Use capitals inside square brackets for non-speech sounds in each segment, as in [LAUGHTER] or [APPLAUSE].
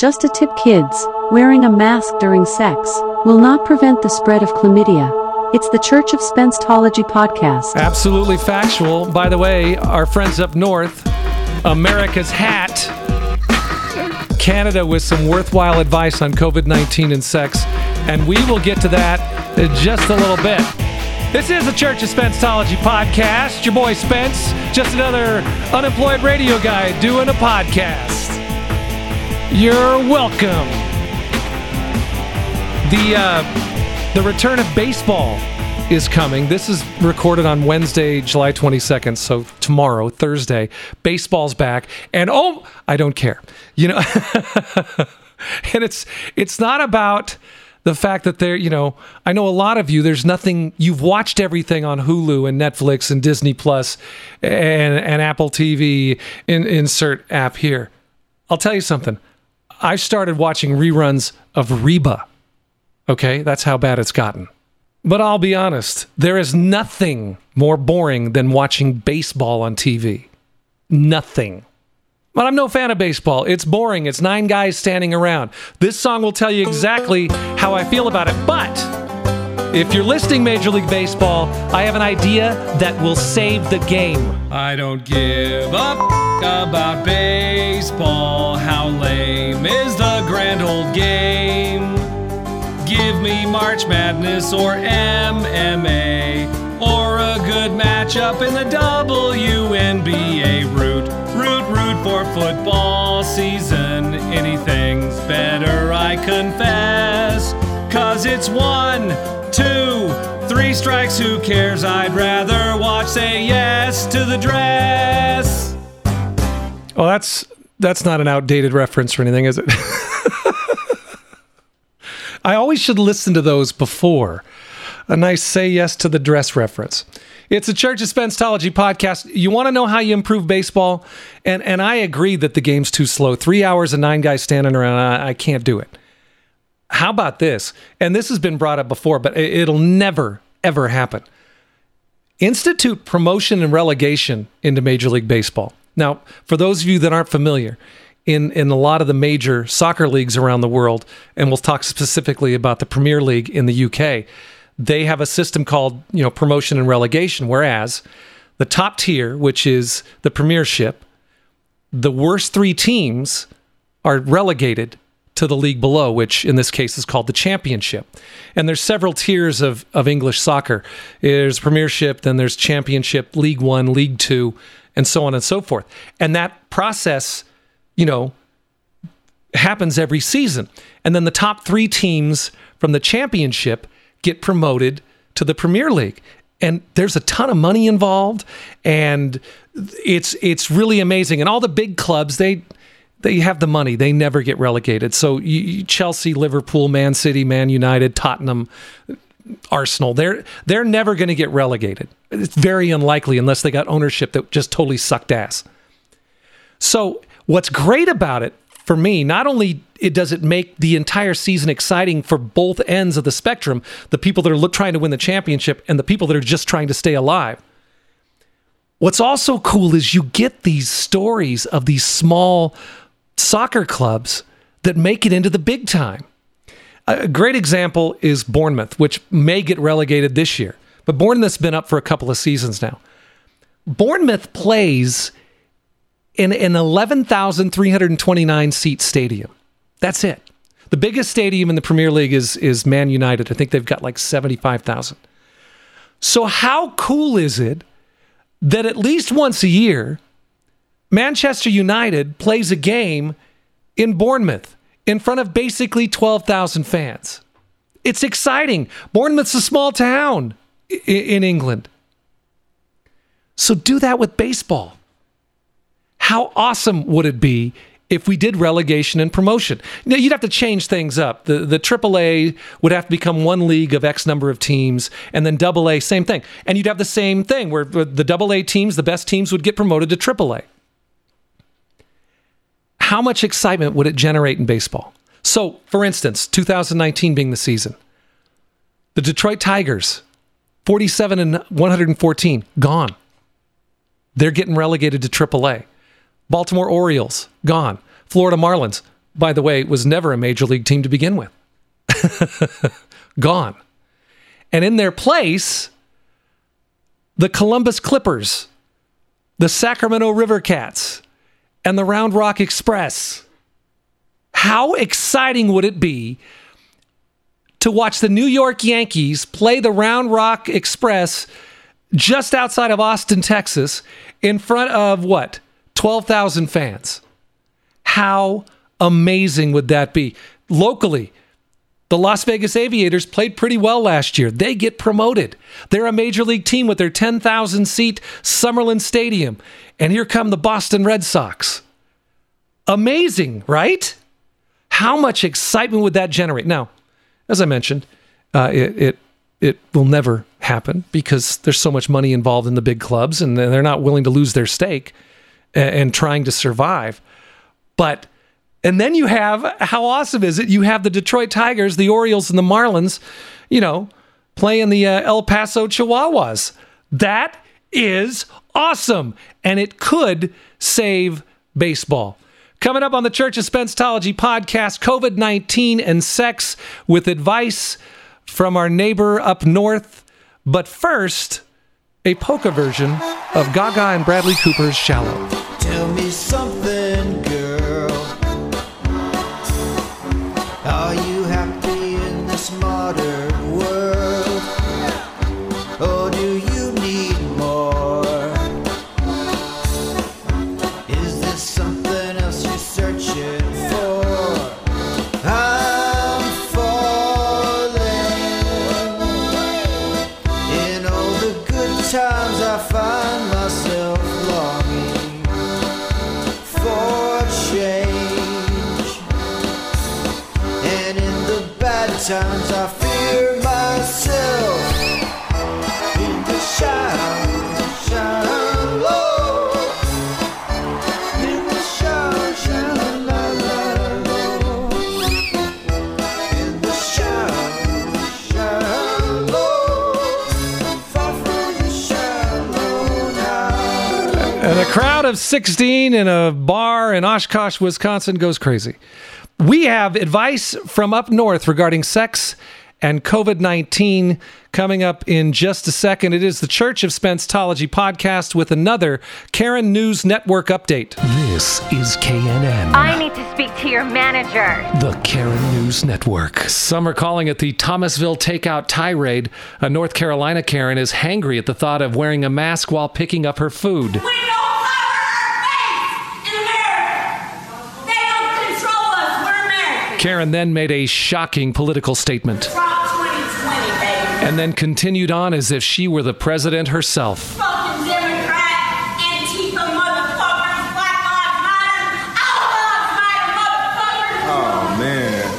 Just a tip kids, wearing a mask during sex will not prevent the spread of chlamydia. It's the Church of Spencetology podcast. Absolutely factual. By the way, our friends up north, America's Hat, Canada with some worthwhile advice on COVID 19 and sex. And we will get to that in just a little bit. This is the Church of Spencetology podcast. Your boy Spence, just another unemployed radio guy doing a podcast. You're welcome. The uh, the return of baseball is coming. This is recorded on Wednesday, July 22nd, so tomorrow, Thursday, baseball's back. And oh, I don't care. You know, [LAUGHS] and it's it's not about the fact that there, you know, I know a lot of you, there's nothing, you've watched everything on Hulu and Netflix and Disney Plus and, and Apple TV, in, insert app here. I'll tell you something. I started watching reruns of Reba. Okay, that's how bad it's gotten. But I'll be honest, there is nothing more boring than watching baseball on TV. Nothing. But I'm no fan of baseball. It's boring. It's nine guys standing around. This song will tell you exactly how I feel about it. But if you're listening Major League Baseball, I have an idea that will save the game. I don't give a f- about baseball. How lame is the grand old game? Give me March Madness or MMA or a good matchup in the WNBA. Root, root, root for football season. Anything's better, I confess. Cause it's one, two, three strikes, who cares? I'd rather watch Say Yes to the Dress. Well, that's that's not an outdated reference or anything, is it? [LAUGHS] I always should listen to those before. A nice say yes to the dress reference. It's a Church of Spencetology podcast. You want to know how you improve baseball? And and I agree that the game's too slow. Three hours and nine guys standing around, I, I can't do it. How about this? And this has been brought up before, but it, it'll never, ever happen. Institute promotion and relegation into Major League Baseball. Now, for those of you that aren't familiar, in in a lot of the major soccer leagues around the world, and we'll talk specifically about the Premier League in the UK, they have a system called you know promotion and relegation. Whereas the top tier, which is the Premiership, the worst three teams are relegated to the league below, which in this case is called the Championship. And there's several tiers of of English soccer. There's Premiership, then there's Championship, League One, League Two, and so on and so forth. And that process you know, happens every season. And then the top three teams from the championship get promoted to the Premier League. And there's a ton of money involved, and it's it's really amazing. And all the big clubs they they have the money; they never get relegated. So you, Chelsea, Liverpool, Man City, Man United, Tottenham, Arsenal, they're they're never going to get relegated. It's very unlikely unless they got ownership that just totally sucked ass. So What's great about it for me, not only it does it make the entire season exciting for both ends of the spectrum, the people that are trying to win the championship and the people that are just trying to stay alive. What's also cool is you get these stories of these small soccer clubs that make it into the big time. A great example is Bournemouth, which may get relegated this year, but Bournemouth's been up for a couple of seasons now. Bournemouth plays in an 11,329 seat stadium. That's it. The biggest stadium in the Premier League is is Man United. I think they've got like 75,000. So how cool is it that at least once a year Manchester United plays a game in Bournemouth in front of basically 12,000 fans? It's exciting. Bournemouth's a small town in England. So do that with baseball. How awesome would it be if we did relegation and promotion. Now you'd have to change things up. The the AAA would have to become one league of X number of teams, and then AA, same thing. And you'd have the same thing where the AA teams, the best teams, would get promoted to AAA. How much excitement would it generate in baseball? So, for instance, 2019 being the season, the Detroit Tigers, 47 and 114, gone. They're getting relegated to AAA. Baltimore Orioles, gone. Florida Marlins, by the way, was never a major league team to begin with. [LAUGHS] Gone. And in their place, the Columbus Clippers, the Sacramento River Cats, and the Round Rock Express. How exciting would it be to watch the New York Yankees play the Round Rock Express just outside of Austin, Texas, in front of what? 12,000 fans. How amazing would that be? Locally, the Las Vegas Aviators played pretty well last year. They get promoted. They're a major league team with their 10,000 seat Summerlin Stadium. And here come the Boston Red Sox. Amazing, right? How much excitement would that generate? Now, as I mentioned, uh, it, it it will never happen because there's so much money involved in the big clubs and they're not willing to lose their stake and, and trying to survive. But and then you have how awesome is it? You have the Detroit Tigers, the Orioles, and the Marlins, you know, playing the uh, El Paso Chihuahuas. That is awesome, and it could save baseball. Coming up on the Church of Spencetology podcast, COVID 19 and sex with advice from our neighbor up north. But first, a polka version of Gaga and Bradley Cooper's Shallow. Of 16 in a bar in Oshkosh, Wisconsin goes crazy. We have advice from up north regarding sex and COVID 19 coming up in just a second. It is the Church of Spencetology podcast with another Karen News Network update. This is KNN, I need to speak to your manager. the Karen News Network. Some are calling it the Thomasville Takeout Tirade. A North Carolina Karen is hangry at the thought of wearing a mask while picking up her food. We don't cover our face in America. They don't control us. We're Americans. Karen then made a shocking political statement Trump 2020, baby. and then continued on as if she were the president herself. Fucking Democrat, Antifa, motherfuckers, Black Lives Matter, all lives matter,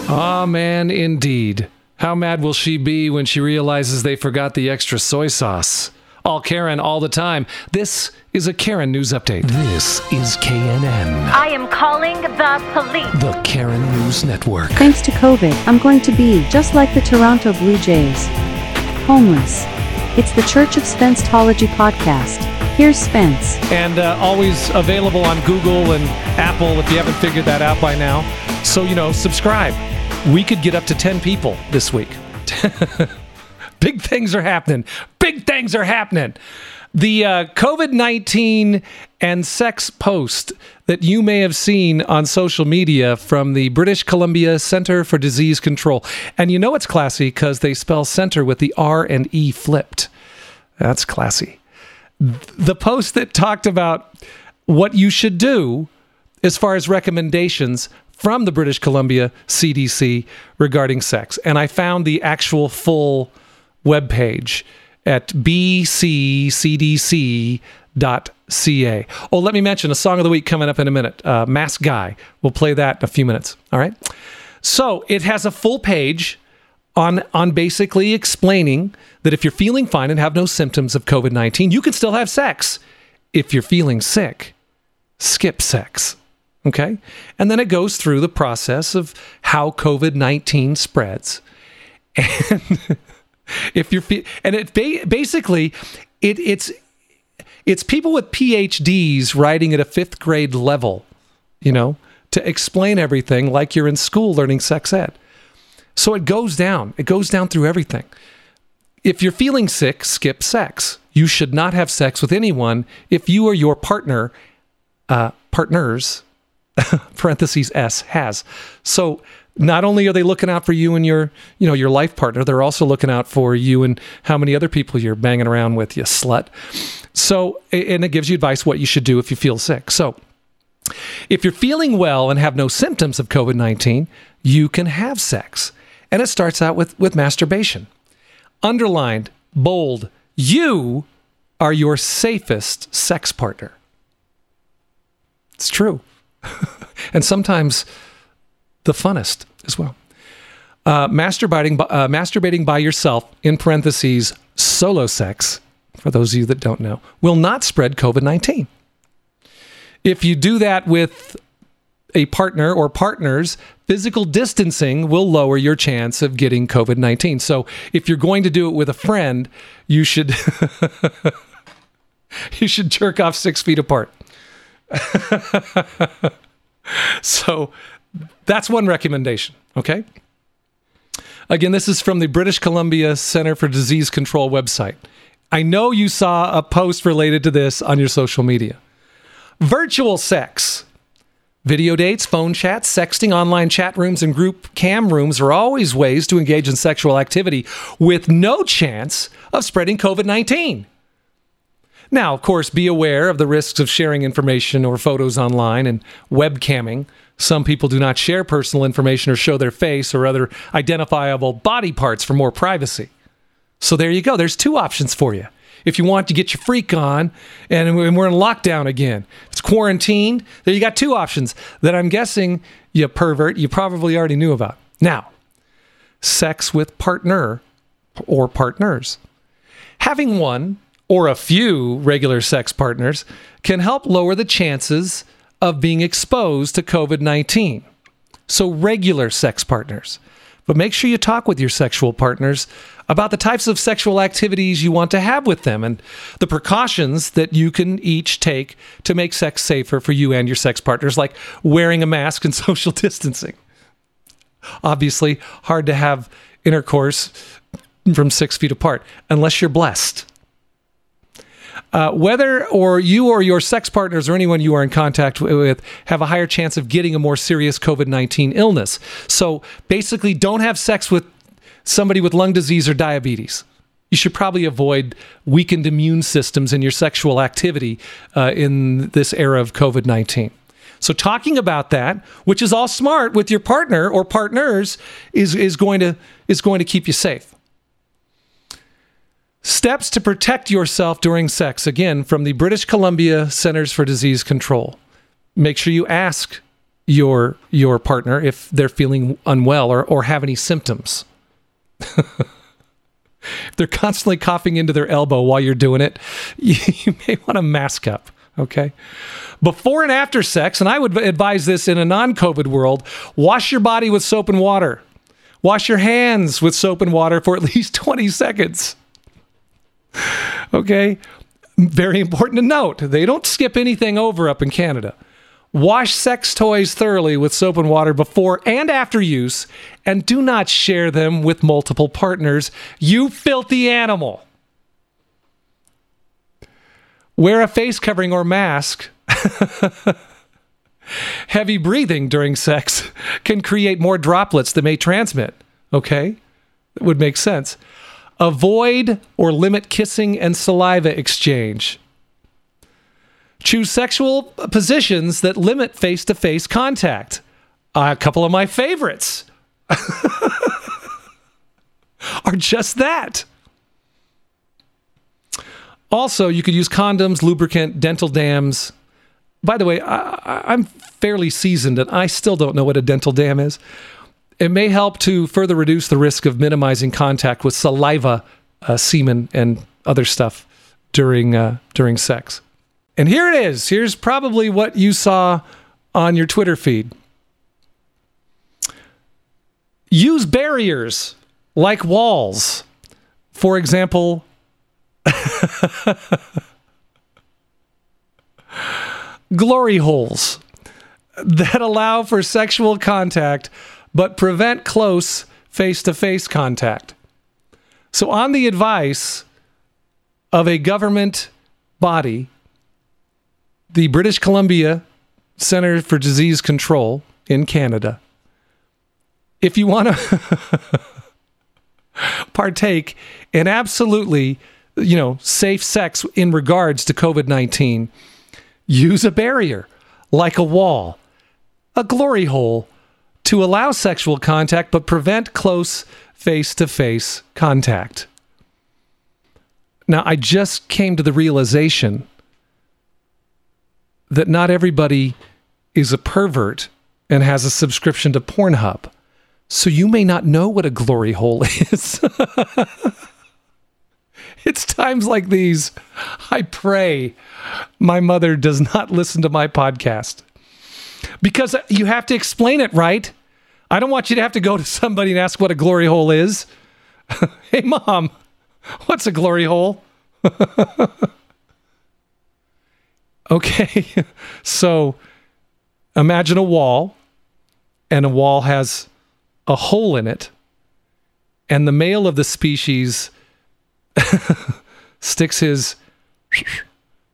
motherfuckers. Ah, man, indeed. How mad will she be when she realizes they forgot the extra soy sauce? All Karen all the time. This is a Karen News Update. This is KNN, I am calling the police. the Karen News Network. Thanks to COVID, I'm going to be just like the Toronto Blue Jays. Homeless. It's the Church of Spencetology podcast. Here's Spence. And uh, always available on Google and Apple if you haven't figured that out by now. So, you know, subscribe. We could get up to 10 people this week. [LAUGHS] Big things are happening. Big things are happening. The uh, COVID 19 and sex post that you may have seen on social media from the British Columbia Center for Disease Control. And you know it's classy because they spell center with the R and E flipped. That's classy. The post that talked about what you should do as far as recommendations from the British Columbia CDC regarding sex. And I found the actual full webpage at bccdc.ca. Oh, let me mention a song of the week coming up in a minute. Uh, Mask Guy. We'll play that in a few minutes. All right. So it has a full page on on basically explaining that if you're feeling fine and have no symptoms of COVID-19, you can still have sex. If you're feeling sick, skip sex. Okay? And then it goes through the process of how COVID-19 spreads. [LAUGHS] And if you're and it ba- basically it it's it's people with PhDs writing at a 5th grade level, you know, to explain everything like you're in school learning sex ed. So it goes down. It goes down through everything. If you're feeling sick, skip sex. You should not have sex with anyone if you or your partner, uh, partners, [LAUGHS] parentheses S, has. So not only are they looking out for you and your, you know, your life partner, they're also looking out for you and how many other people you're banging around with, you slut. So, and it gives you advice what you should do if you feel sick. So, if you're feeling well and have no symptoms of COVID 19, you can have sex. And it starts out with, with masturbation. Underlined, bold, you are your safest sex partner. It's true. [LAUGHS] and sometimes the funnest as well. Uh, masturbating, uh, masturbating by yourself, in parentheses, solo sex, for those of you that don't know, will not spread COVID 19. If you do that with a partner or partners, physical distancing will lower your chance of getting COVID 19. So if you're going to do it with a friend, you should. [LAUGHS] you should jerk off six feet apart. [LAUGHS] so that's one recommendation, okay? Again, this is from the British Columbia Center for Disease Control website. I know you saw a post related to this on your social media. Virtual sex. Video dates, phone chats, sexting, online chat rooms, and group cam rooms are always ways to engage in sexual activity with no chance of spreading COVID 19. Now, of course, be aware of the risks of sharing information or photos online and webcamming. Some people do not share personal information or show their face or other identifiable body parts for more privacy. So there you go. There's two options for you. If you want to get your freak on and we're in lockdown again, it's quarantined, there you got two options that I'm guessing you pervert, you probably already knew about. Now, sex with partner or partners. Having one or a few regular sex partners can help lower the chances of being exposed to COVID 19. So, regular sex partners. But make sure you talk with your sexual partners about the types of sexual activities you want to have with them and the precautions that you can each take to make sex safer for you and your sex partners, like wearing a mask and [LAUGHS] social distancing. Obviously, hard to have intercourse from six feet apart unless you're blessed. Uh, whether or you or your sex partners or anyone you are in contact with have a higher chance of getting a more serious COVID 19 illness. So basically, don't have sex with somebody with lung disease or diabetes. You should probably avoid weakened immune systems in your sexual activity uh, in this era of COVID 19. So talking about that, which is all smart with your partner or partners, is, is going to is going to keep you safe. Steps to protect yourself during sex, again, from the British Columbia Centers for Disease Control. Make sure you ask your your partner if they're feeling unwell or, or have any symptoms. if [LAUGHS] they're constantly coughing into their elbow while you're doing it, [LAUGHS] you, you may want to mask up. Okay. Before and after sex, and I would advise this in a non COVID world, wash your body with soap and water. Wash your hands with soap and water for at least [LAUGHS] 20 seconds. [LAUGHS] Okay. Very important to note they don't skip anything over up in Canada. Wash sex toys thoroughly with soap and water before and after use, and do not share them with multiple partners. You filthy animal. Wear a face covering or mask. [LAUGHS] Heavy breathing during sex [LAUGHS] can create more droplets that may transmit. Okay? That would make sense. Avoid or limit kissing and saliva exchange. Choose sexual positions that limit face to face contact. a couple of my favorites [LAUGHS] are just that. Also, you could use condoms, lubricant, dental dams. By the way, I, am fairly seasoned and I still don't know what a dental dam is. It may help to further reduce the risk of minimizing contact with saliva, uh, semen, and other stuff during uh, during sex. And here it is. Here's probably what you saw on your Twitter feed. Use barriers like walls. For example, [LAUGHS] glory holes. that allow for sexual contact but prevent close face to face contact. So, on the advice of a government body, the British Columbia Center for Disease Control in Canada, if you want to [LAUGHS] partake in absolutely, you know, safe sex in regards to COVID 19, use a barrier like a wall, a glory hole to allow sexual contact but prevent close face to face contact. Now, I just came to the realization that not everybody is a pervert and has a subscription to Pornhub. So you may not know what a glory hole [LAUGHS] is. it's times like these I pray my mother does not listen to my podcast. Because you have to explain it, right? I don't want you to have to go to somebody and ask what a glory hole is. [LAUGHS] hey, mom, what's a glory hole? [LAUGHS] okay, [LAUGHS] so imagine a wall, and a wall has a hole in it, and the male of the species sticks his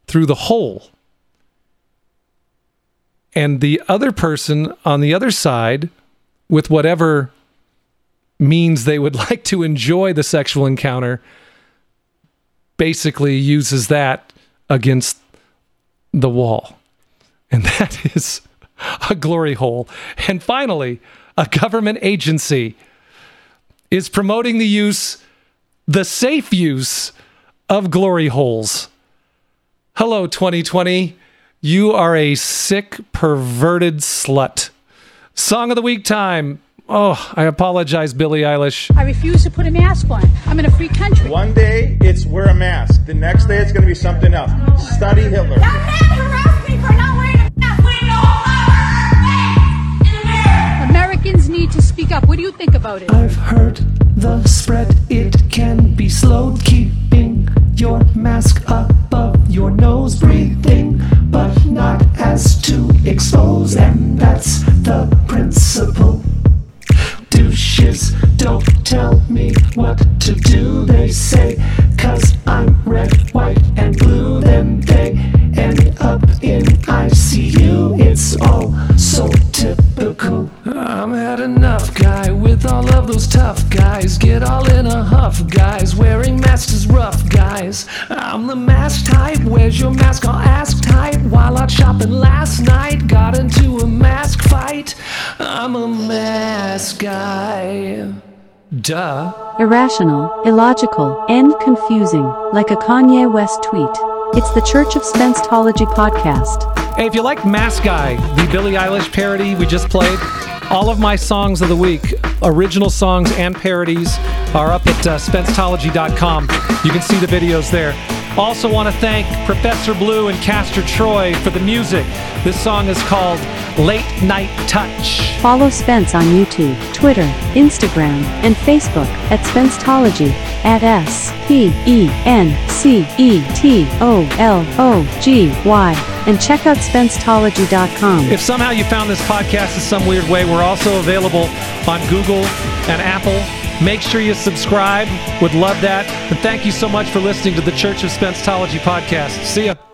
through the hole. And the other person on the other side, with whatever means they would [LAUGHS] like to enjoy the sexual encounter, basically uses that against the wall. And [LAUGHS] that is a glory hole. And finally, a government agency is promoting the use, the safe use of glory holes. Hello, 2020. You are a sick, perverted slut. Song of the week time. Oh, I apologize, Billie Eilish. I refuse to put a mask on. I'm in a free country. One day it's wear a mask. The next day it's going to be something else. Study Hitler. That man harassed me for not wearing a mask. We know our face in America. Americans need to speak up. What do you think about it? I've heard the spread, it can be slowed. Keeping your mask up above your nose, breathing, don't tell me what to do, they say. Enough, with all of those tough guys. Get all in a huff, guys. Wearing masks is rough, guys. I'm the mask type. Where's your mask? I'll ask type. While out shopping last night, got into a mask fight. I'm a mask guy. Duh. Irrational, illogical, and confusing, like a Kanye West tweet. It's the Church of Spencetology podcast. Hey, if you like Mask Guy, the Billie Eilish parody we just played, all of my songs of the week, original songs and parodies, are up at uh, spencetology.com. You can see the videos there. Also, want to thank Professor Blue and Castor Troy for the music. This song is called Late Night Touch. Follow Spence on YouTube, Twitter, Instagram, and Facebook at Spencetology at S P E N C E T O L O G Y and check out Spencetology.com. If somehow you found this podcast in some weird way, we're also available on Google and Apple. Make sure you subscribe. Would love that. And thank you so much for listening to the Church of Spencetology podcast. See ya.